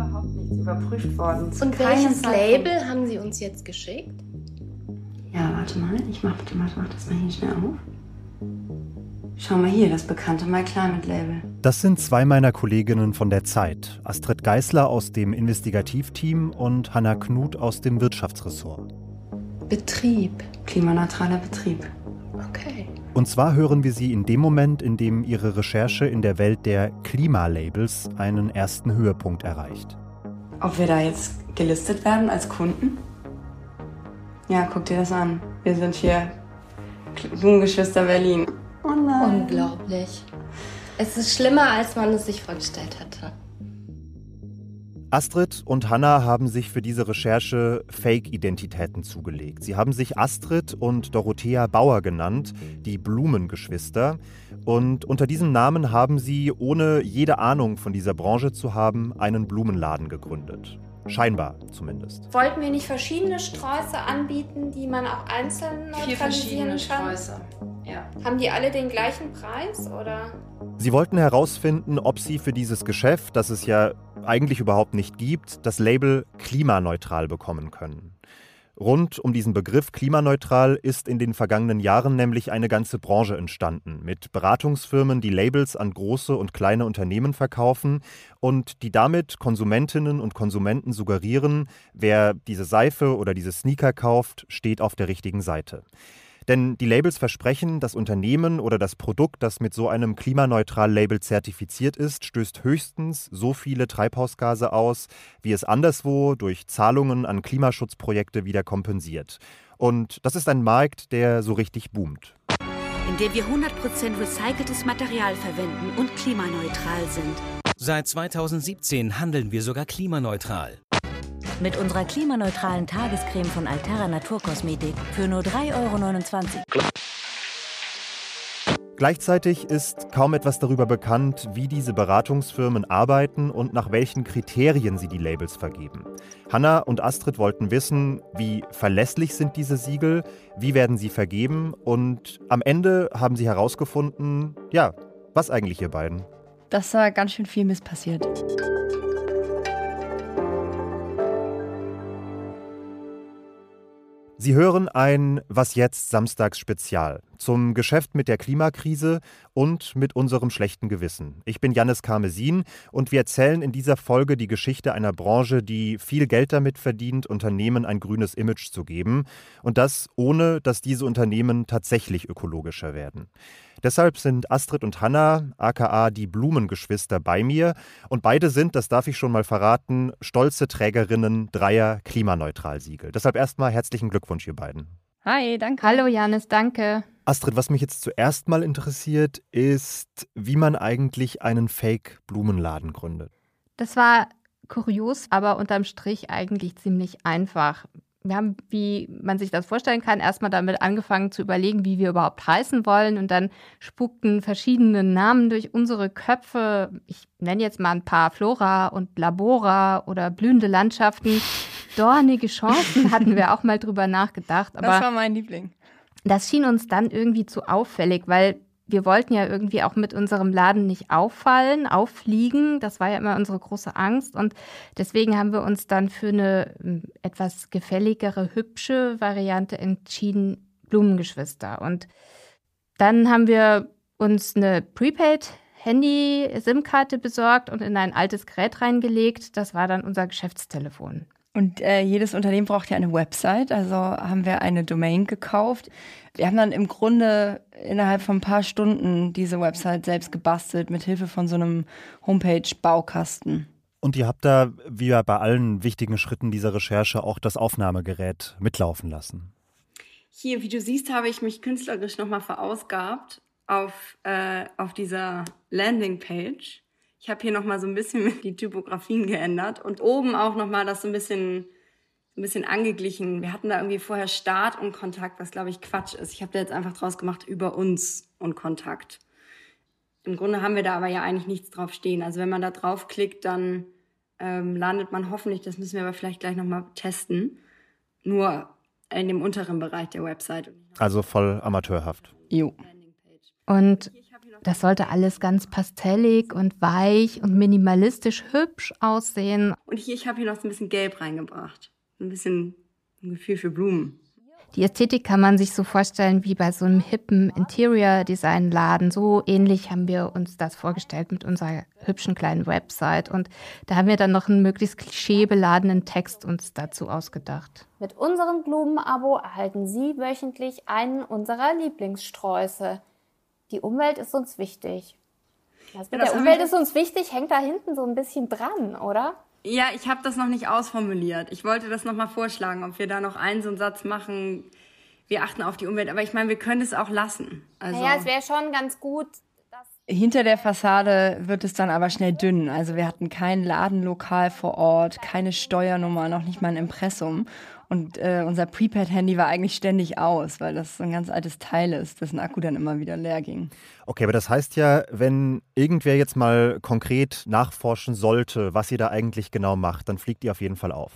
überhaupt nichts überprüft worden. Zu Und welches Label haben Sie uns jetzt geschickt? Ja, warte mal. Ich mach, mach, mach das mal hier schnell auf. Schau mal hier, das bekannte My Climate Label. Das sind zwei meiner Kolleginnen von der Zeit. Astrid Geißler aus dem Investigativteam und Hanna Knut aus dem Wirtschaftsressort. Betrieb. Klimaneutraler Betrieb. Okay. Und zwar hören wir sie in dem Moment, in dem ihre Recherche in der Welt der Klimalabels einen ersten Höhepunkt erreicht. Ob wir da jetzt gelistet werden als Kunden? Ja, guck dir das an. Wir sind hier Blumengeschwister Berlin. Oh nein. Unglaublich. Es ist schlimmer, als man es sich vorgestellt hatte. Astrid und Hannah haben sich für diese Recherche Fake-Identitäten zugelegt. Sie haben sich Astrid und Dorothea Bauer genannt, die Blumengeschwister. Und unter diesem Namen haben sie, ohne jede Ahnung von dieser Branche zu haben, einen Blumenladen gegründet. Scheinbar zumindest. Wollten wir nicht verschiedene Sträuße anbieten, die man auch einzeln neutralisieren Vier verschiedene kann? Sträuße. Ja. Haben die alle den gleichen Preis oder? Sie wollten herausfinden, ob sie für dieses Geschäft, das es ja eigentlich überhaupt nicht gibt, das Label klimaneutral bekommen können. Rund um diesen Begriff klimaneutral ist in den vergangenen Jahren nämlich eine ganze Branche entstanden, mit Beratungsfirmen, die Labels an große und kleine Unternehmen verkaufen und die damit Konsumentinnen und Konsumenten suggerieren, wer diese Seife oder diese Sneaker kauft, steht auf der richtigen Seite. Denn die Labels versprechen, das Unternehmen oder das Produkt, das mit so einem Klimaneutral-Label zertifiziert ist, stößt höchstens so viele Treibhausgase aus, wie es anderswo durch Zahlungen an Klimaschutzprojekte wieder kompensiert. Und das ist ein Markt, der so richtig boomt. Indem wir 100% recyceltes Material verwenden und klimaneutral sind. Seit 2017 handeln wir sogar klimaneutral. Mit unserer klimaneutralen Tagescreme von Altera Naturkosmetik für nur 3,29 Euro. Gleichzeitig ist kaum etwas darüber bekannt, wie diese Beratungsfirmen arbeiten und nach welchen Kriterien sie die Labels vergeben. Hanna und Astrid wollten wissen, wie verlässlich sind diese Siegel, wie werden sie vergeben und am Ende haben sie herausgefunden, ja, was eigentlich ihr beiden? Dass da ganz schön viel Mist passiert. Sie hören ein Was jetzt Samstags Spezial zum Geschäft mit der Klimakrise und mit unserem schlechten Gewissen. Ich bin Jannis Karmesin und wir erzählen in dieser Folge die Geschichte einer Branche, die viel Geld damit verdient, Unternehmen ein grünes Image zu geben und das ohne, dass diese Unternehmen tatsächlich ökologischer werden. Deshalb sind Astrid und Hanna, aka die Blumengeschwister, bei mir. Und beide sind, das darf ich schon mal verraten, stolze Trägerinnen dreier Klimaneutralsiegel. Deshalb erstmal herzlichen Glückwunsch, ihr beiden. Hi, danke. Hallo Janis, danke. Astrid, was mich jetzt zuerst mal interessiert, ist, wie man eigentlich einen Fake-Blumenladen gründet. Das war kurios, aber unterm Strich eigentlich ziemlich einfach wir haben, wie man sich das vorstellen kann, erstmal damit angefangen zu überlegen, wie wir überhaupt heißen wollen. Und dann spukten verschiedene Namen durch unsere Köpfe. Ich nenne jetzt mal ein paar Flora und Labora oder blühende Landschaften. Dornige Chancen hatten wir auch mal drüber nachgedacht. Aber das war mein Liebling. Das schien uns dann irgendwie zu auffällig, weil wir wollten ja irgendwie auch mit unserem Laden nicht auffallen, auffliegen. Das war ja immer unsere große Angst. Und deswegen haben wir uns dann für eine hm, etwas gefälligere, hübsche Variante entschieden, Blumengeschwister. Und dann haben wir uns eine Prepaid Handy-SIM-Karte besorgt und in ein altes Gerät reingelegt. Das war dann unser Geschäftstelefon. Und äh, jedes Unternehmen braucht ja eine Website, also haben wir eine Domain gekauft. Wir haben dann im Grunde innerhalb von ein paar Stunden diese Website selbst gebastelt mit Hilfe von so einem Homepage-Baukasten. Und ihr habt da, wie ja bei allen wichtigen Schritten dieser Recherche, auch das Aufnahmegerät mitlaufen lassen. Hier, wie du siehst, habe ich mich künstlerisch nochmal verausgabt auf, äh, auf dieser Landingpage. Ich habe hier nochmal so ein bisschen die Typografien geändert und oben auch nochmal das so ein bisschen, ein bisschen angeglichen. Wir hatten da irgendwie vorher Start und Kontakt, was glaube ich Quatsch ist. Ich habe da jetzt einfach draus gemacht über uns und Kontakt. Im Grunde haben wir da aber ja eigentlich nichts drauf stehen. Also wenn man da draufklickt, dann ähm, landet man hoffentlich, das müssen wir aber vielleicht gleich nochmal testen, nur in dem unteren Bereich der Website. Also voll amateurhaft. Jo. Und Das sollte alles ganz pastellig und weich und minimalistisch hübsch aussehen. Und hier, ich habe hier noch so ein bisschen Gelb reingebracht. Ein bisschen ein Gefühl für Blumen. Die Ästhetik kann man sich so vorstellen wie bei so einem hippen Interior-Design-Laden. So ähnlich haben wir uns das vorgestellt mit unserer hübschen kleinen Website. Und da haben wir dann noch einen möglichst klischeebeladenen Text uns dazu ausgedacht. Mit unserem Blumenabo erhalten Sie wöchentlich einen unserer Lieblingssträuße. Die Umwelt ist uns wichtig. Das mit das der Umwelt ist uns wichtig, hängt da hinten so ein bisschen dran, oder? Ja, ich habe das noch nicht ausformuliert. Ich wollte das noch mal vorschlagen, ob wir da noch einen so einen Satz machen. Wir achten auf die Umwelt, aber ich meine, wir können es auch lassen. Also Naja, es wäre schon ganz gut. Hinter der Fassade wird es dann aber schnell dünn. Also wir hatten kein Ladenlokal vor Ort, keine Steuernummer, noch nicht mal ein Impressum. Und äh, unser Prepaid-Handy war eigentlich ständig aus, weil das so ein ganz altes Teil ist, dessen Akku dann immer wieder leer ging. Okay, aber das heißt ja, wenn irgendwer jetzt mal konkret nachforschen sollte, was ihr da eigentlich genau macht, dann fliegt ihr auf jeden Fall auf.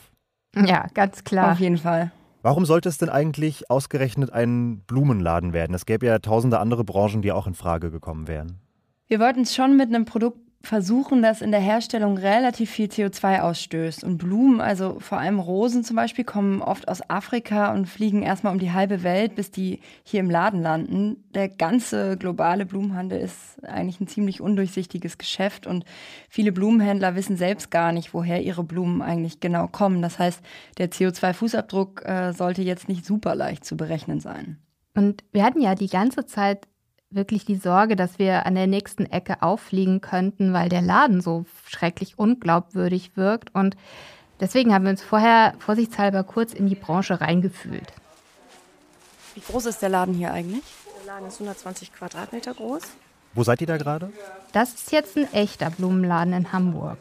Ja, ganz klar. Auf jeden Fall. Warum sollte es denn eigentlich ausgerechnet ein Blumenladen werden? Es gäbe ja tausende andere Branchen, die auch in Frage gekommen wären. Wir wollten es schon mit einem Produkt versuchen, das in der Herstellung relativ viel CO2 ausstößt. Und Blumen, also vor allem Rosen zum Beispiel, kommen oft aus Afrika und fliegen erstmal um die halbe Welt, bis die hier im Laden landen. Der ganze globale Blumenhandel ist eigentlich ein ziemlich undurchsichtiges Geschäft und viele Blumenhändler wissen selbst gar nicht, woher ihre Blumen eigentlich genau kommen. Das heißt, der CO2-Fußabdruck äh, sollte jetzt nicht super leicht zu berechnen sein. Und wir hatten ja die ganze Zeit wirklich die Sorge, dass wir an der nächsten Ecke auffliegen könnten, weil der Laden so schrecklich unglaubwürdig wirkt. Und deswegen haben wir uns vorher vorsichtshalber kurz in die Branche reingefühlt. Wie groß ist der Laden hier eigentlich? Der Laden ist 120 Quadratmeter groß. Wo seid ihr da gerade? Das ist jetzt ein echter Blumenladen in Hamburg.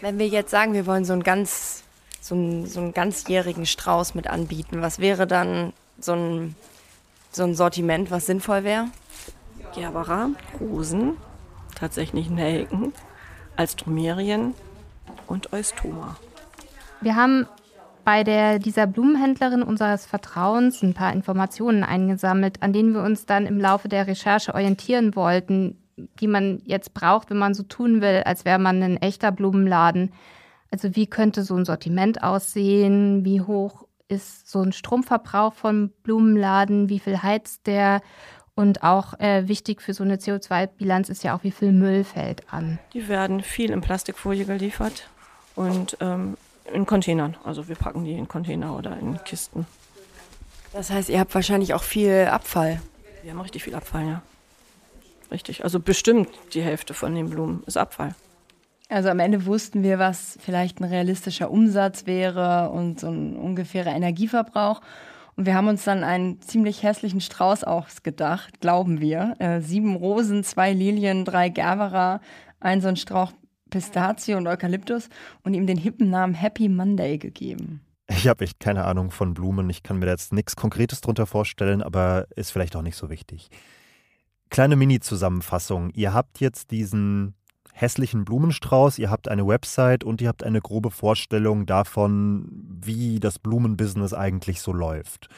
Wenn wir jetzt sagen, wir wollen so einen ganz, so einen, so einen ganzjährigen Strauß mit anbieten, was wäre dann so ein, so ein Sortiment, was sinnvoll wäre? Gerbera, Rosen, tatsächlich Nelken, Alstromerien und Eustoma. Wir haben bei der, dieser Blumenhändlerin unseres Vertrauens ein paar Informationen eingesammelt, an denen wir uns dann im Laufe der Recherche orientieren wollten, die man jetzt braucht, wenn man so tun will, als wäre man ein echter Blumenladen. Also wie könnte so ein Sortiment aussehen? Wie hoch ist so ein Stromverbrauch vom Blumenladen? Wie viel heizt der? Und auch äh, wichtig für so eine CO2-Bilanz ist ja auch, wie viel Müll fällt an. Die werden viel in Plastikfolie geliefert und ähm, in Containern. Also wir packen die in Container oder in Kisten. Das heißt, ihr habt wahrscheinlich auch viel Abfall. Wir haben richtig viel Abfall, ja. Richtig. Also bestimmt die Hälfte von den Blumen ist Abfall. Also am Ende wussten wir, was vielleicht ein realistischer Umsatz wäre und so ein ungefährer Energieverbrauch. Und wir haben uns dann einen ziemlich hässlichen Strauß ausgedacht, glauben wir. Äh, sieben Rosen, zwei Lilien, drei Gerbera, ein so ein Strauch Pistazie und Eukalyptus und ihm den hippen Namen Happy Monday gegeben. Ich habe echt keine Ahnung von Blumen. Ich kann mir da jetzt nichts Konkretes drunter vorstellen, aber ist vielleicht auch nicht so wichtig. Kleine Mini-Zusammenfassung. Ihr habt jetzt diesen hässlichen Blumenstrauß, ihr habt eine Website und ihr habt eine grobe Vorstellung davon, wie das Blumenbusiness eigentlich so läuft.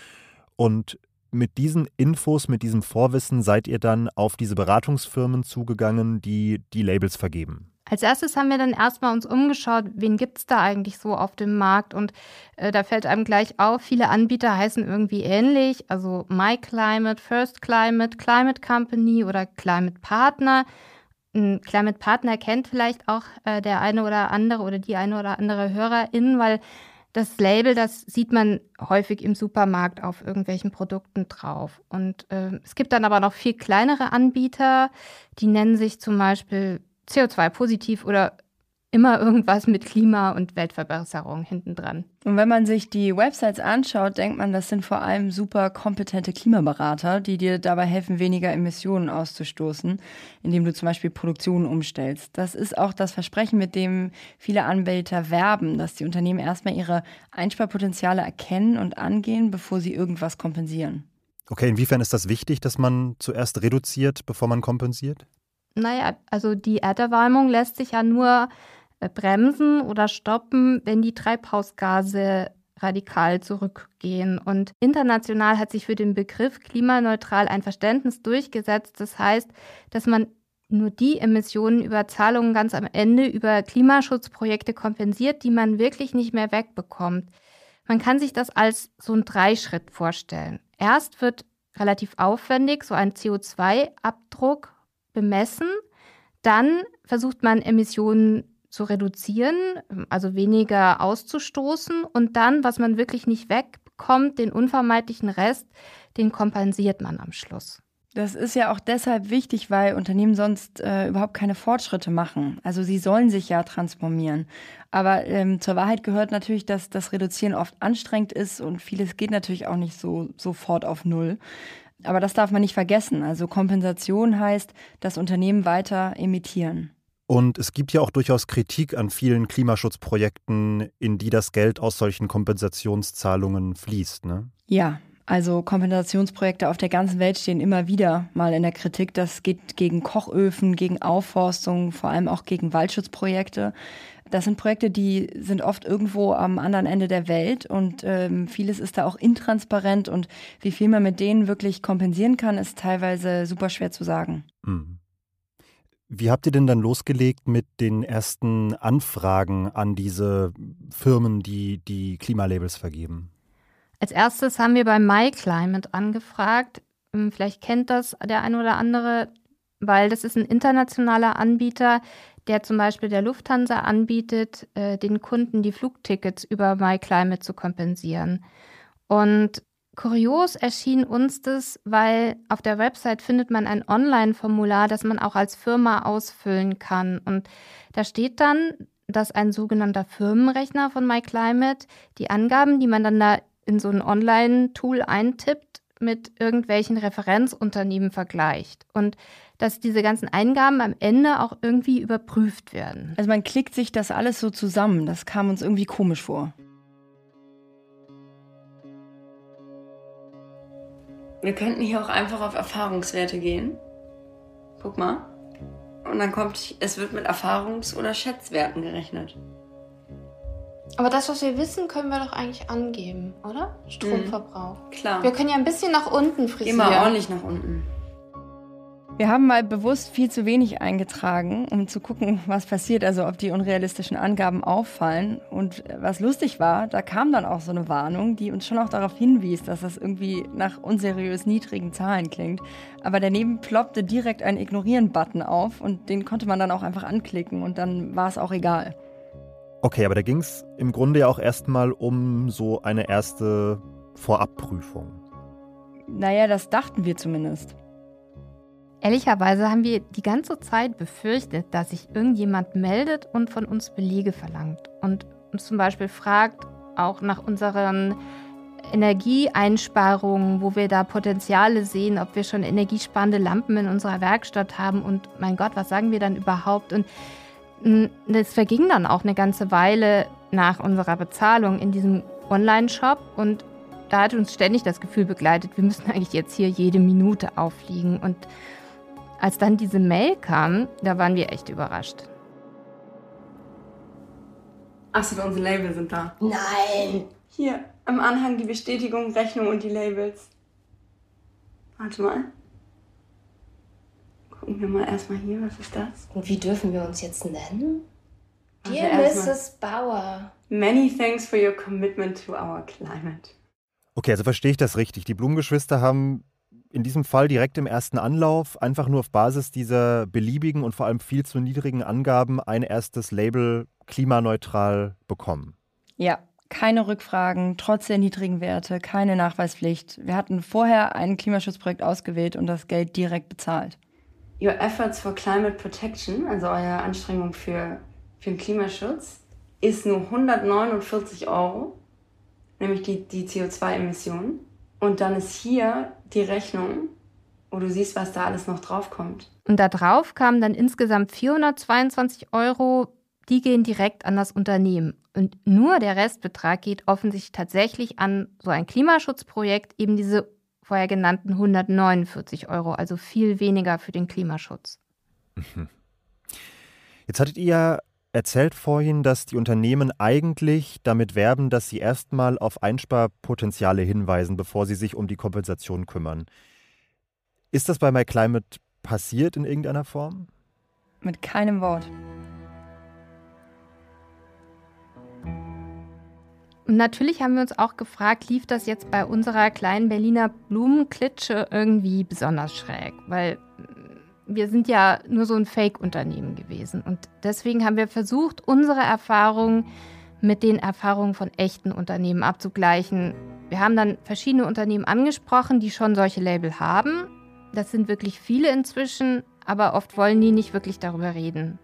Und mit diesen Infos, mit diesem Vorwissen seid ihr dann auf diese Beratungsfirmen zugegangen, die die Labels vergeben. Als erstes haben wir dann erstmal uns umgeschaut, wen gibt es da eigentlich so auf dem Markt und äh, da fällt einem gleich auf, viele Anbieter heißen irgendwie ähnlich, also My Climate, First Climate, Climate Company oder Climate Partner. Ein Climate Partner kennt vielleicht auch äh, der eine oder andere oder die eine oder andere Hörerin, weil das Label, das sieht man häufig im Supermarkt auf irgendwelchen Produkten drauf. Und äh, es gibt dann aber noch viel kleinere Anbieter, die nennen sich zum Beispiel CO2-positiv oder immer irgendwas mit Klima- und Weltverbesserung hintendran. Und wenn man sich die Websites anschaut, denkt man, das sind vor allem super kompetente Klimaberater, die dir dabei helfen, weniger Emissionen auszustoßen, indem du zum Beispiel Produktion umstellst. Das ist auch das Versprechen, mit dem viele Anbieter werben, dass die Unternehmen erstmal ihre Einsparpotenziale erkennen und angehen, bevor sie irgendwas kompensieren. Okay, inwiefern ist das wichtig, dass man zuerst reduziert, bevor man kompensiert? Naja, also die Erderwärmung lässt sich ja nur bremsen oder stoppen, wenn die Treibhausgase radikal zurückgehen. Und international hat sich für den Begriff klimaneutral ein Verständnis durchgesetzt. Das heißt, dass man nur die Emissionen über Zahlungen ganz am Ende über Klimaschutzprojekte kompensiert, die man wirklich nicht mehr wegbekommt. Man kann sich das als so ein Dreischritt vorstellen. Erst wird relativ aufwendig so ein CO2-Abdruck bemessen. Dann versucht man Emissionen zu reduzieren, also weniger auszustoßen. Und dann, was man wirklich nicht wegbekommt, den unvermeidlichen Rest, den kompensiert man am Schluss. Das ist ja auch deshalb wichtig, weil Unternehmen sonst äh, überhaupt keine Fortschritte machen. Also sie sollen sich ja transformieren. Aber ähm, zur Wahrheit gehört natürlich, dass das Reduzieren oft anstrengend ist und vieles geht natürlich auch nicht so sofort auf Null. Aber das darf man nicht vergessen. Also Kompensation heißt, dass Unternehmen weiter emittieren. Und es gibt ja auch durchaus Kritik an vielen Klimaschutzprojekten, in die das Geld aus solchen Kompensationszahlungen fließt. Ne? Ja, also Kompensationsprojekte auf der ganzen Welt stehen immer wieder mal in der Kritik. Das geht gegen Kochöfen, gegen Aufforstung, vor allem auch gegen Waldschutzprojekte. Das sind Projekte, die sind oft irgendwo am anderen Ende der Welt und ähm, vieles ist da auch intransparent und wie viel man mit denen wirklich kompensieren kann, ist teilweise super schwer zu sagen. Mhm. Wie habt ihr denn dann losgelegt mit den ersten Anfragen an diese Firmen, die die Klimalabels vergeben? Als erstes haben wir bei MyClimate angefragt. Hm, vielleicht kennt das der eine oder andere, weil das ist ein internationaler Anbieter, der zum Beispiel der Lufthansa anbietet, äh, den Kunden die Flugtickets über MyClimate zu kompensieren. Und kurios erschien uns das, weil auf der Website findet man ein Online-Formular, das man auch als Firma ausfüllen kann. Und da steht dann, dass ein sogenannter Firmenrechner von MyClimate die Angaben, die man dann da in so ein Online-Tool eintippt, mit irgendwelchen Referenzunternehmen vergleicht. Und dass diese ganzen Eingaben am Ende auch irgendwie überprüft werden. Also man klickt sich das alles so zusammen. Das kam uns irgendwie komisch vor. Wir könnten hier auch einfach auf Erfahrungswerte gehen. Guck mal. Und dann kommt, es wird mit Erfahrungs- oder Schätzwerten gerechnet. Aber das, was wir wissen, können wir doch eigentlich angeben, oder? Stromverbrauch. Mhm. Klar. Wir können ja ein bisschen nach unten frisieren. Immer ordentlich nach unten. Wir haben mal bewusst viel zu wenig eingetragen, um zu gucken, was passiert, also ob die unrealistischen Angaben auffallen. Und was lustig war, da kam dann auch so eine Warnung, die uns schon auch darauf hinwies, dass das irgendwie nach unseriös niedrigen Zahlen klingt. Aber daneben ploppte direkt ein Ignorieren-Button auf und den konnte man dann auch einfach anklicken und dann war es auch egal. Okay, aber da ging es im Grunde ja auch erstmal um so eine erste Vorabprüfung. Naja, das dachten wir zumindest. Ehrlicherweise haben wir die ganze Zeit befürchtet, dass sich irgendjemand meldet und von uns Belege verlangt und uns zum Beispiel fragt, auch nach unseren Energieeinsparungen, wo wir da Potenziale sehen, ob wir schon energiesparende Lampen in unserer Werkstatt haben und mein Gott, was sagen wir dann überhaupt? Und das verging dann auch eine ganze Weile nach unserer Bezahlung in diesem Online-Shop und da hat uns ständig das Gefühl begleitet, wir müssen eigentlich jetzt hier jede Minute auffliegen. Und als dann diese Mail kam, da waren wir echt überrascht. Achso, unsere Labels sind da. Nein! Hier, am Anhang die Bestätigung, Rechnung und die Labels. Warte mal. Gucken wir mal erstmal hier, was ist das? Und wie dürfen wir uns jetzt nennen? Dear Mrs. Bauer. Many thanks for your commitment to our climate. Okay, also verstehe ich das richtig. Die Blumengeschwister haben in diesem Fall direkt im ersten Anlauf einfach nur auf Basis dieser beliebigen und vor allem viel zu niedrigen Angaben ein erstes Label klimaneutral bekommen. Ja, keine Rückfragen, trotz der niedrigen Werte, keine Nachweispflicht. Wir hatten vorher ein Klimaschutzprojekt ausgewählt und das Geld direkt bezahlt. Your efforts for climate protection, also eure Anstrengung für, für den Klimaschutz, ist nur 149 Euro, nämlich die, die CO2-Emissionen. Und dann ist hier die Rechnung, wo du siehst, was da alles noch draufkommt. Und da drauf kamen dann insgesamt 422 Euro, die gehen direkt an das Unternehmen. Und nur der Restbetrag geht offensichtlich tatsächlich an so ein Klimaschutzprojekt, eben diese vorher genannten 149 Euro, also viel weniger für den Klimaschutz. Jetzt hattet ihr ja erzählt vorhin, dass die Unternehmen eigentlich damit werben, dass sie erstmal auf Einsparpotenziale hinweisen, bevor sie sich um die Kompensation kümmern. Ist das bei MyClimate passiert in irgendeiner Form? Mit keinem Wort. Und natürlich haben wir uns auch gefragt, lief das jetzt bei unserer kleinen Berliner Blumenklitsche irgendwie besonders schräg? Weil wir sind ja nur so ein Fake-Unternehmen gewesen. Und deswegen haben wir versucht, unsere Erfahrungen mit den Erfahrungen von echten Unternehmen abzugleichen. Wir haben dann verschiedene Unternehmen angesprochen, die schon solche Label haben. Das sind wirklich viele inzwischen, aber oft wollen die nicht wirklich darüber reden.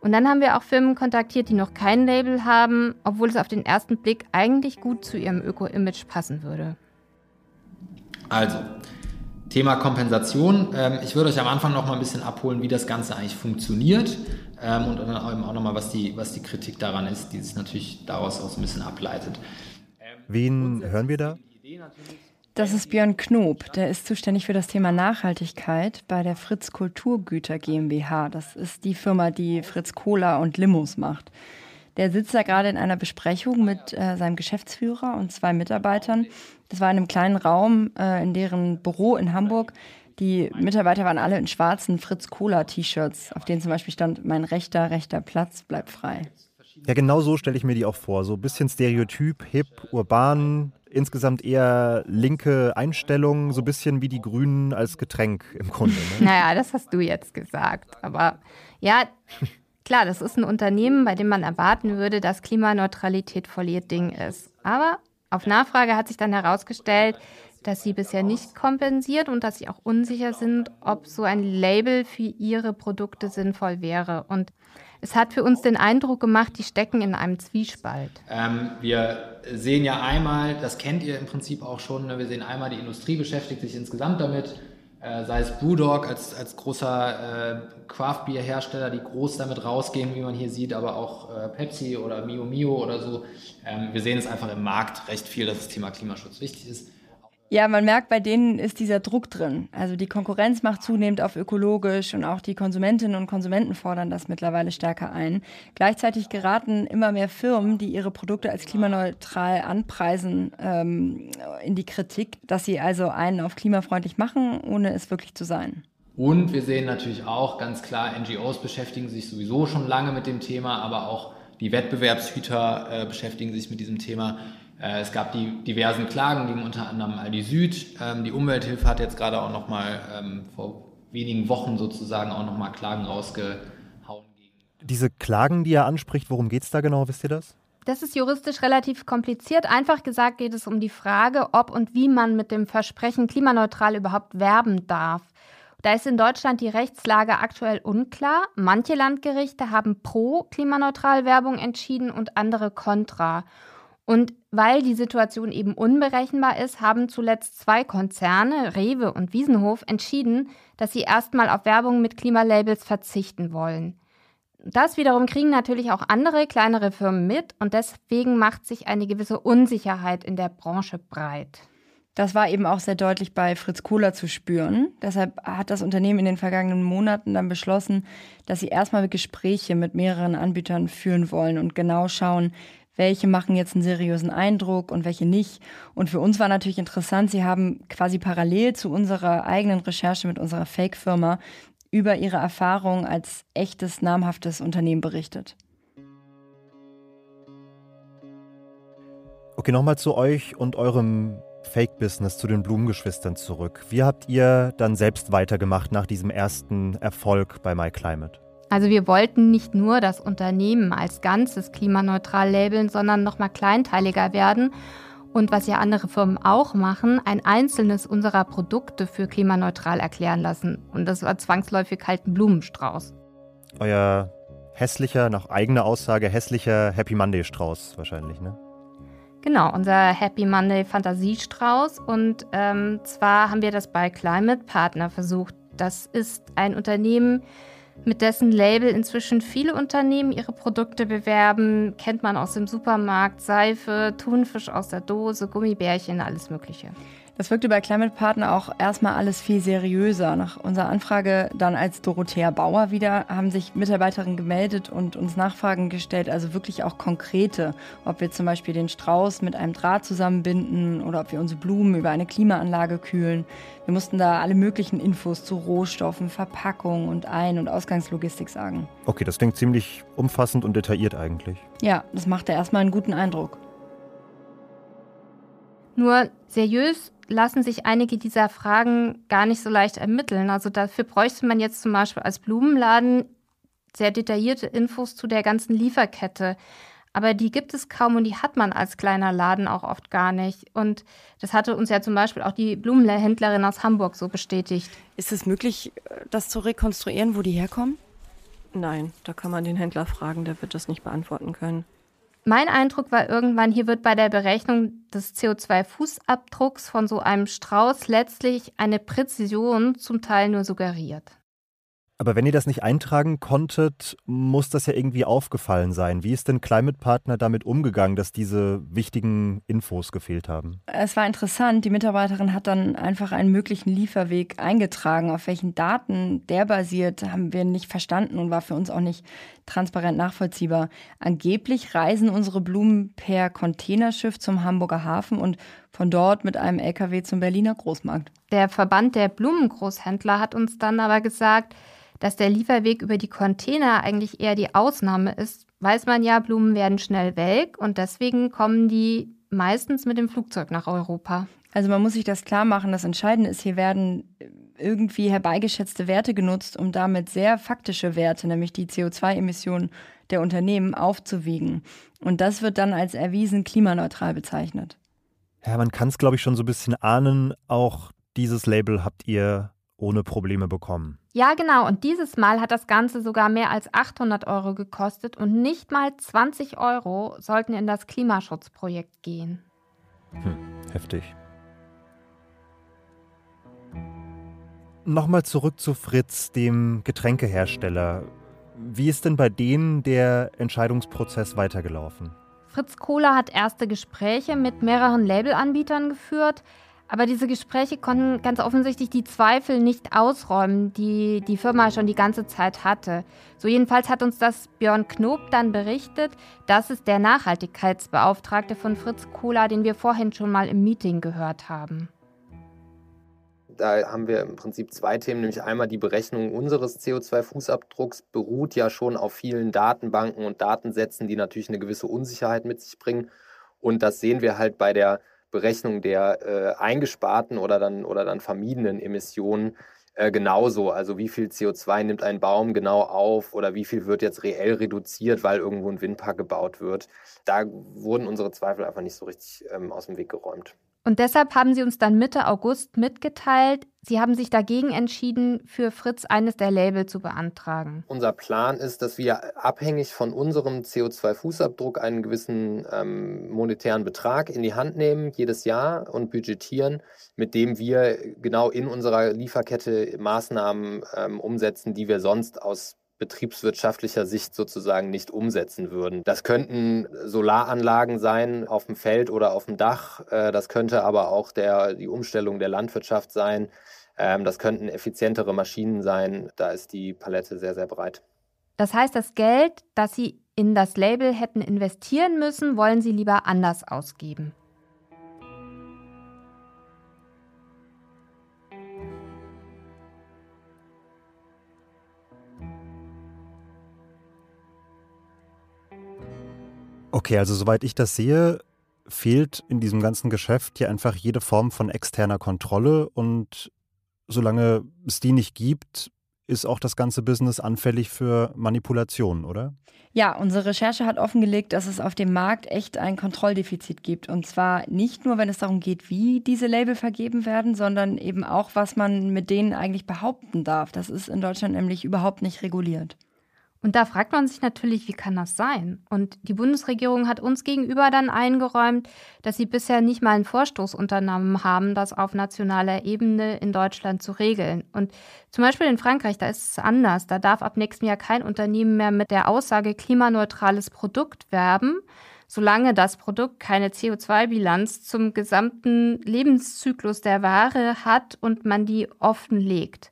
Und dann haben wir auch Firmen kontaktiert, die noch kein Label haben, obwohl es auf den ersten Blick eigentlich gut zu ihrem Öko-Image passen würde. Also, Thema Kompensation. Ähm, ich würde euch am Anfang noch mal ein bisschen abholen, wie das Ganze eigentlich funktioniert ähm, und dann auch noch mal, was die, was die Kritik daran ist, die sich natürlich daraus auch so ein bisschen ableitet. Wen hören wir da? Das ist Björn Knob, der ist zuständig für das Thema Nachhaltigkeit bei der Fritz Kulturgüter GmbH. Das ist die Firma, die Fritz Cola und Limos macht. Der sitzt da gerade in einer Besprechung mit äh, seinem Geschäftsführer und zwei Mitarbeitern. Das war in einem kleinen Raum äh, in deren Büro in Hamburg. Die Mitarbeiter waren alle in schwarzen Fritz Cola T-Shirts, auf denen zum Beispiel stand: Mein rechter, rechter Platz bleibt frei. Ja, genau so stelle ich mir die auch vor. So ein bisschen Stereotyp, hip, urban, insgesamt eher linke Einstellung, so ein bisschen wie die Grünen als Getränk im Grunde. Ne? Naja, das hast du jetzt gesagt. Aber ja, klar, das ist ein Unternehmen, bei dem man erwarten würde, dass Klimaneutralität voll ihr Ding ist. Aber auf Nachfrage hat sich dann herausgestellt, dass sie bisher nicht kompensiert und dass sie auch unsicher sind, ob so ein Label für ihre Produkte sinnvoll wäre. Und es hat für uns den Eindruck gemacht, die stecken in einem Zwiespalt. Ähm, wir sehen ja einmal, das kennt ihr im Prinzip auch schon, ne? wir sehen einmal, die Industrie beschäftigt sich insgesamt damit, äh, sei es Brewdog als, als großer äh, Craft-Bier-Hersteller, die groß damit rausgehen, wie man hier sieht, aber auch äh, Pepsi oder Mio Mio oder so. Ähm, wir sehen es einfach im Markt recht viel, dass das Thema Klimaschutz wichtig ist. Ja, man merkt, bei denen ist dieser Druck drin. Also die Konkurrenz macht zunehmend auf ökologisch und auch die Konsumentinnen und Konsumenten fordern das mittlerweile stärker ein. Gleichzeitig geraten immer mehr Firmen, die ihre Produkte als klimaneutral anpreisen, ähm, in die Kritik, dass sie also einen auf klimafreundlich machen, ohne es wirklich zu sein. Und wir sehen natürlich auch ganz klar, NGOs beschäftigen sich sowieso schon lange mit dem Thema, aber auch die Wettbewerbshüter äh, beschäftigen sich mit diesem Thema. Äh, es gab die diversen Klagen gegen unter anderem Aldi Süd. Ähm, die Umwelthilfe hat jetzt gerade auch noch mal ähm, vor wenigen Wochen sozusagen auch noch mal Klagen rausgehauen. Diese Klagen, die er anspricht, worum geht es da genau? Wisst ihr das? Das ist juristisch relativ kompliziert. Einfach gesagt geht es um die Frage, ob und wie man mit dem Versprechen klimaneutral überhaupt werben darf. Da ist in Deutschland die Rechtslage aktuell unklar. Manche Landgerichte haben pro klimaneutral Werbung entschieden und andere kontra. Und weil die Situation eben unberechenbar ist, haben zuletzt zwei Konzerne, Rewe und Wiesenhof, entschieden, dass sie erstmal auf Werbung mit Klimalabels verzichten wollen. Das wiederum kriegen natürlich auch andere kleinere Firmen mit und deswegen macht sich eine gewisse Unsicherheit in der Branche breit. Das war eben auch sehr deutlich bei Fritz Kohler zu spüren. Deshalb hat das Unternehmen in den vergangenen Monaten dann beschlossen, dass sie erstmal Gespräche mit mehreren Anbietern führen wollen und genau schauen, welche machen jetzt einen seriösen Eindruck und welche nicht. Und für uns war natürlich interessant, sie haben quasi parallel zu unserer eigenen Recherche mit unserer Fake-Firma über ihre Erfahrung als echtes, namhaftes Unternehmen berichtet. Okay, nochmal zu euch und eurem Fake-Business, zu den Blumengeschwistern zurück. Wie habt ihr dann selbst weitergemacht nach diesem ersten Erfolg bei MyClimate? Also wir wollten nicht nur das Unternehmen als Ganzes klimaneutral labeln, sondern nochmal kleinteiliger werden. Und was ja andere Firmen auch machen, ein einzelnes unserer Produkte für klimaneutral erklären lassen. Und das war zwangsläufig halt ein Blumenstrauß. Euer hässlicher, nach eigener Aussage, hässlicher Happy Monday Strauß wahrscheinlich, ne? Genau, unser Happy Monday Fantasiestrauß. Und ähm, zwar haben wir das bei Climate Partner versucht. Das ist ein Unternehmen, mit dessen Label inzwischen viele Unternehmen ihre Produkte bewerben. Kennt man aus dem Supermarkt, Seife, Thunfisch aus der Dose, Gummibärchen, alles Mögliche. Das wirkte bei Climate Partner auch erstmal alles viel seriöser. Nach unserer Anfrage dann als Dorothea Bauer wieder haben sich Mitarbeiterinnen gemeldet und uns Nachfragen gestellt, also wirklich auch konkrete, ob wir zum Beispiel den Strauß mit einem Draht zusammenbinden oder ob wir unsere Blumen über eine Klimaanlage kühlen. Wir mussten da alle möglichen Infos zu Rohstoffen, Verpackung und Ein- und Ausgangslogistik sagen. Okay, das klingt ziemlich umfassend und detailliert eigentlich. Ja, das machte erstmal einen guten Eindruck. Nur seriös lassen sich einige dieser Fragen gar nicht so leicht ermitteln. Also dafür bräuchte man jetzt zum Beispiel als Blumenladen sehr detaillierte Infos zu der ganzen Lieferkette. Aber die gibt es kaum und die hat man als kleiner Laden auch oft gar nicht. Und das hatte uns ja zum Beispiel auch die Blumenhändlerin aus Hamburg so bestätigt. Ist es möglich, das zu rekonstruieren, wo die herkommen? Nein, da kann man den Händler fragen, der wird das nicht beantworten können. Mein Eindruck war irgendwann, hier wird bei der Berechnung des CO2-Fußabdrucks von so einem Strauß letztlich eine Präzision zum Teil nur suggeriert. Aber wenn ihr das nicht eintragen konntet, muss das ja irgendwie aufgefallen sein. Wie ist denn Climate Partner damit umgegangen, dass diese wichtigen Infos gefehlt haben? Es war interessant. Die Mitarbeiterin hat dann einfach einen möglichen Lieferweg eingetragen. Auf welchen Daten der basiert, haben wir nicht verstanden und war für uns auch nicht transparent nachvollziehbar. Angeblich reisen unsere Blumen per Containerschiff zum Hamburger Hafen und von dort mit einem LKW zum Berliner Großmarkt. Der Verband der Blumengroßhändler hat uns dann aber gesagt, dass der Lieferweg über die Container eigentlich eher die Ausnahme ist, weiß man ja, Blumen werden schnell welk und deswegen kommen die meistens mit dem Flugzeug nach Europa. Also man muss sich das klar machen, das Entscheidende ist, hier werden irgendwie herbeigeschätzte Werte genutzt, um damit sehr faktische Werte, nämlich die CO2-Emissionen der Unternehmen, aufzuwiegen. Und das wird dann als erwiesen klimaneutral bezeichnet. Ja, man kann es, glaube ich, schon so ein bisschen ahnen. Auch dieses Label habt ihr ohne Probleme bekommen. Ja, genau. Und dieses Mal hat das Ganze sogar mehr als 800 Euro gekostet und nicht mal 20 Euro sollten in das Klimaschutzprojekt gehen. Hm, heftig. Nochmal zurück zu Fritz, dem Getränkehersteller. Wie ist denn bei denen der Entscheidungsprozess weitergelaufen? Fritz Kohler hat erste Gespräche mit mehreren Labelanbietern geführt. Aber diese Gespräche konnten ganz offensichtlich die Zweifel nicht ausräumen, die die Firma schon die ganze Zeit hatte. So jedenfalls hat uns das Björn Knob dann berichtet. Das ist der Nachhaltigkeitsbeauftragte von Fritz Kohler, den wir vorhin schon mal im Meeting gehört haben. Da haben wir im Prinzip zwei Themen, nämlich einmal die Berechnung unseres CO2-Fußabdrucks beruht ja schon auf vielen Datenbanken und Datensätzen, die natürlich eine gewisse Unsicherheit mit sich bringen. Und das sehen wir halt bei der Berechnung der äh, eingesparten oder dann, oder dann vermiedenen Emissionen äh, genauso. Also wie viel CO2 nimmt ein Baum genau auf oder wie viel wird jetzt reell reduziert, weil irgendwo ein Windpark gebaut wird. Da wurden unsere Zweifel einfach nicht so richtig ähm, aus dem Weg geräumt. Und deshalb haben sie uns dann Mitte August mitgeteilt, sie haben sich dagegen entschieden, für Fritz eines der Label zu beantragen. Unser Plan ist, dass wir abhängig von unserem CO2-Fußabdruck einen gewissen ähm, monetären Betrag in die Hand nehmen, jedes Jahr und budgetieren, mit dem wir genau in unserer Lieferkette Maßnahmen ähm, umsetzen, die wir sonst aus betriebswirtschaftlicher Sicht sozusagen nicht umsetzen würden. Das könnten Solaranlagen sein auf dem Feld oder auf dem Dach. Äh, das könnte aber auch der, die Umstellung der Landwirtschaft sein. Ähm, das könnten effizientere Maschinen sein. Da ist die Palette sehr, sehr breit. Das heißt, das Geld, das Sie in das Label hätten investieren müssen, wollen Sie lieber anders ausgeben. Okay, also soweit ich das sehe, fehlt in diesem ganzen Geschäft ja einfach jede Form von externer Kontrolle und solange es die nicht gibt, ist auch das ganze Business anfällig für Manipulation, oder? Ja, unsere Recherche hat offengelegt, dass es auf dem Markt echt ein Kontrolldefizit gibt. Und zwar nicht nur, wenn es darum geht, wie diese Label vergeben werden, sondern eben auch, was man mit denen eigentlich behaupten darf. Das ist in Deutschland nämlich überhaupt nicht reguliert. Und da fragt man sich natürlich, wie kann das sein? Und die Bundesregierung hat uns gegenüber dann eingeräumt, dass sie bisher nicht mal einen Vorstoß unternommen haben, das auf nationaler Ebene in Deutschland zu regeln. Und zum Beispiel in Frankreich, da ist es anders. Da darf ab nächstem Jahr kein Unternehmen mehr mit der Aussage klimaneutrales Produkt werben, solange das Produkt keine CO2-Bilanz zum gesamten Lebenszyklus der Ware hat und man die offenlegt.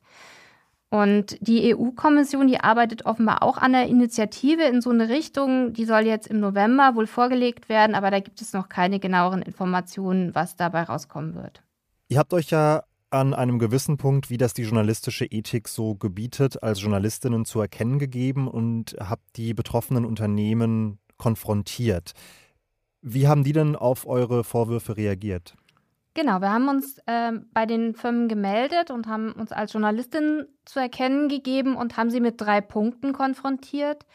Und die EU-Kommission, die arbeitet offenbar auch an der Initiative in so eine Richtung. Die soll jetzt im November wohl vorgelegt werden, aber da gibt es noch keine genaueren Informationen, was dabei rauskommen wird. Ihr habt euch ja an einem gewissen Punkt, wie das die journalistische Ethik so gebietet, als Journalistinnen zu erkennen gegeben und habt die betroffenen Unternehmen konfrontiert. Wie haben die denn auf eure Vorwürfe reagiert? Genau, wir haben uns äh, bei den Firmen gemeldet und haben uns als Journalistin zu erkennen gegeben und haben sie mit drei Punkten konfrontiert.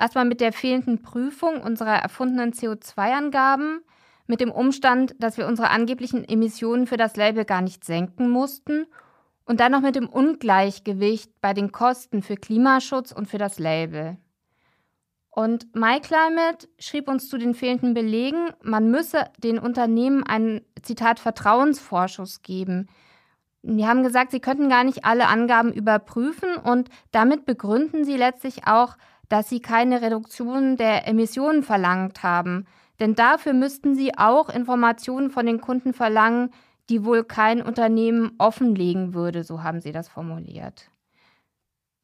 Erstmal mit der fehlenden Prüfung unserer erfundenen CO2-Angaben, mit dem Umstand, dass wir unsere angeblichen Emissionen für das Label gar nicht senken mussten und dann noch mit dem Ungleichgewicht bei den Kosten für Klimaschutz und für das Label. Und MyClimate schrieb uns zu den fehlenden Belegen, man müsse den Unternehmen einen, Zitat, Vertrauensvorschuss geben. Die haben gesagt, sie könnten gar nicht alle Angaben überprüfen und damit begründen sie letztlich auch, dass sie keine Reduktion der Emissionen verlangt haben. Denn dafür müssten sie auch Informationen von den Kunden verlangen, die wohl kein Unternehmen offenlegen würde, so haben sie das formuliert.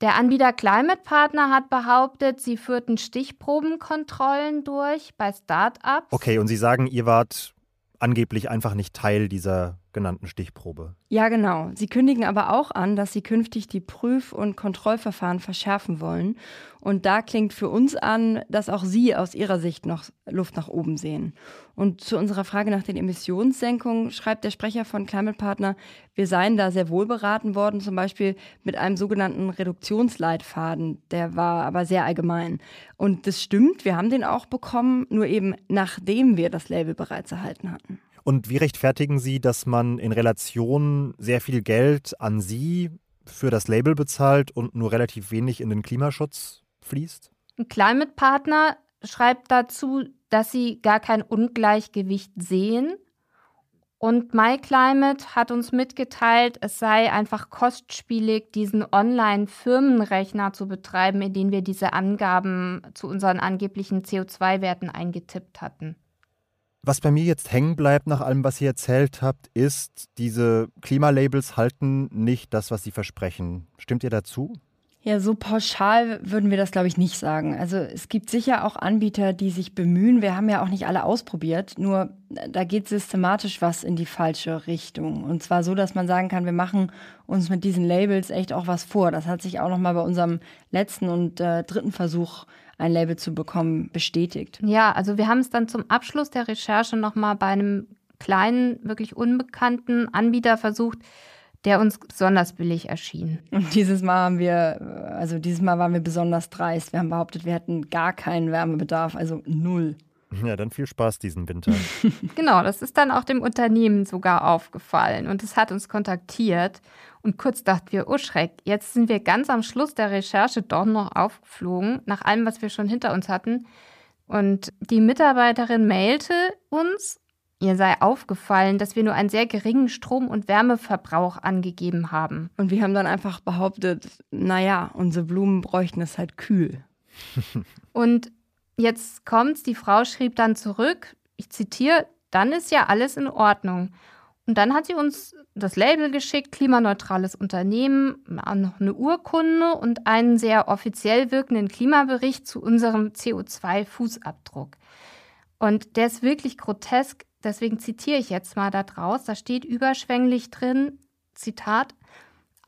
Der Anbieter Climate Partner hat behauptet, sie führten Stichprobenkontrollen durch bei Start-ups. Okay, und Sie sagen, ihr wart angeblich einfach nicht Teil dieser genannten Stichprobe. Ja, genau. Sie kündigen aber auch an, dass sie künftig die Prüf- und Kontrollverfahren verschärfen wollen. Und da klingt für uns an, dass auch Sie aus Ihrer Sicht noch Luft nach oben sehen. Und zu unserer Frage nach den Emissionssenkungen schreibt der Sprecher von Climate Partner, wir seien da sehr wohl beraten worden, zum Beispiel mit einem sogenannten Reduktionsleitfaden. Der war aber sehr allgemein. Und das stimmt, wir haben den auch bekommen, nur eben nachdem wir das Label bereits erhalten hatten. Und wie rechtfertigen Sie, dass man in Relation sehr viel Geld an Sie für das Label bezahlt und nur relativ wenig in den Klimaschutz fließt? Ein Climate Partner schreibt dazu, dass sie gar kein Ungleichgewicht sehen. Und MyClimate hat uns mitgeteilt, es sei einfach kostspielig, diesen Online-Firmenrechner zu betreiben, in den wir diese Angaben zu unseren angeblichen CO2-Werten eingetippt hatten. Was bei mir jetzt hängen bleibt nach allem, was ihr erzählt habt, ist, diese Klimalabels halten nicht das, was sie versprechen. Stimmt ihr dazu? Ja, so pauschal würden wir das, glaube ich, nicht sagen. Also es gibt sicher auch Anbieter, die sich bemühen. Wir haben ja auch nicht alle ausprobiert, nur da geht systematisch was in die falsche Richtung. Und zwar so, dass man sagen kann, wir machen uns mit diesen Labels echt auch was vor. Das hat sich auch noch mal bei unserem letzten und äh, dritten Versuch ein Label zu bekommen, bestätigt. Ja, also wir haben es dann zum Abschluss der Recherche nochmal bei einem kleinen, wirklich unbekannten Anbieter versucht, der uns besonders billig erschien. Und dieses Mal haben wir, also dieses Mal waren wir besonders dreist. Wir haben behauptet, wir hätten gar keinen Wärmebedarf, also null. Ja, dann viel Spaß diesen Winter. genau, das ist dann auch dem Unternehmen sogar aufgefallen und es hat uns kontaktiert. Und kurz dachten wir, oh Schreck, jetzt sind wir ganz am Schluss der Recherche doch noch aufgeflogen, nach allem, was wir schon hinter uns hatten. Und die Mitarbeiterin mailte uns, ihr sei aufgefallen, dass wir nur einen sehr geringen Strom- und Wärmeverbrauch angegeben haben. Und wir haben dann einfach behauptet, naja, unsere Blumen bräuchten es halt kühl. und jetzt kommt's, die Frau schrieb dann zurück, ich zitiere, dann ist ja alles in Ordnung. Und dann hat sie uns das Label geschickt, klimaneutrales Unternehmen, noch eine Urkunde und einen sehr offiziell wirkenden Klimabericht zu unserem CO2-Fußabdruck. Und der ist wirklich grotesk, deswegen zitiere ich jetzt mal da draus. Da steht überschwänglich drin, Zitat,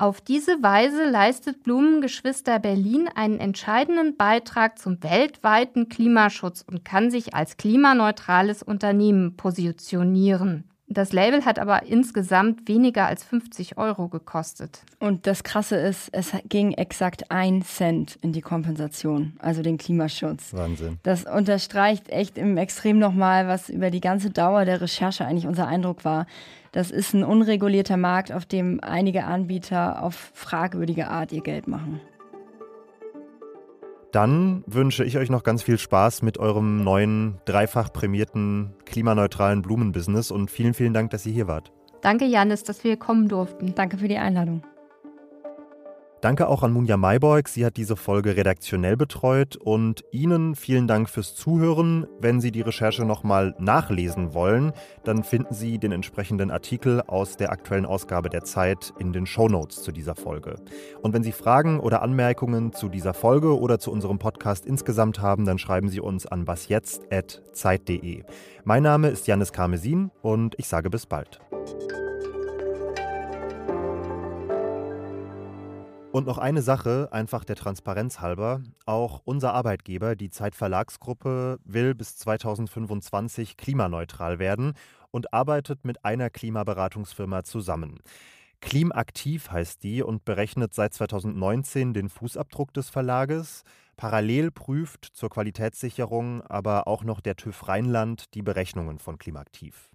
auf diese Weise leistet Blumengeschwister Berlin einen entscheidenden Beitrag zum weltweiten Klimaschutz und kann sich als klimaneutrales Unternehmen positionieren. Das Label hat aber insgesamt weniger als 50 Euro gekostet. Und das Krasse ist, es ging exakt ein Cent in die Kompensation, also den Klimaschutz. Wahnsinn. Das unterstreicht echt im Extrem nochmal, was über die ganze Dauer der Recherche eigentlich unser Eindruck war. Das ist ein unregulierter Markt, auf dem einige Anbieter auf fragwürdige Art ihr Geld machen. Dann wünsche ich euch noch ganz viel Spaß mit eurem neuen, dreifach prämierten, klimaneutralen Blumenbusiness und vielen, vielen Dank, dass ihr hier wart. Danke, Janis, dass wir kommen durften. Danke für die Einladung. Danke auch an Munja Mayborg. Sie hat diese Folge redaktionell betreut. Und Ihnen vielen Dank fürs Zuhören. Wenn Sie die Recherche nochmal nachlesen wollen, dann finden Sie den entsprechenden Artikel aus der aktuellen Ausgabe der Zeit in den Shownotes zu dieser Folge. Und wenn Sie Fragen oder Anmerkungen zu dieser Folge oder zu unserem Podcast insgesamt haben, dann schreiben Sie uns an wasjetzt.zeit.de. Mein Name ist Janis Karmesin und ich sage bis bald. Und noch eine Sache, einfach der Transparenz halber. Auch unser Arbeitgeber, die Zeit Verlagsgruppe, will bis 2025 klimaneutral werden und arbeitet mit einer Klimaberatungsfirma zusammen. Klimaktiv heißt die und berechnet seit 2019 den Fußabdruck des Verlages. Parallel prüft zur Qualitätssicherung aber auch noch der TÜV Rheinland die Berechnungen von Klimaktiv.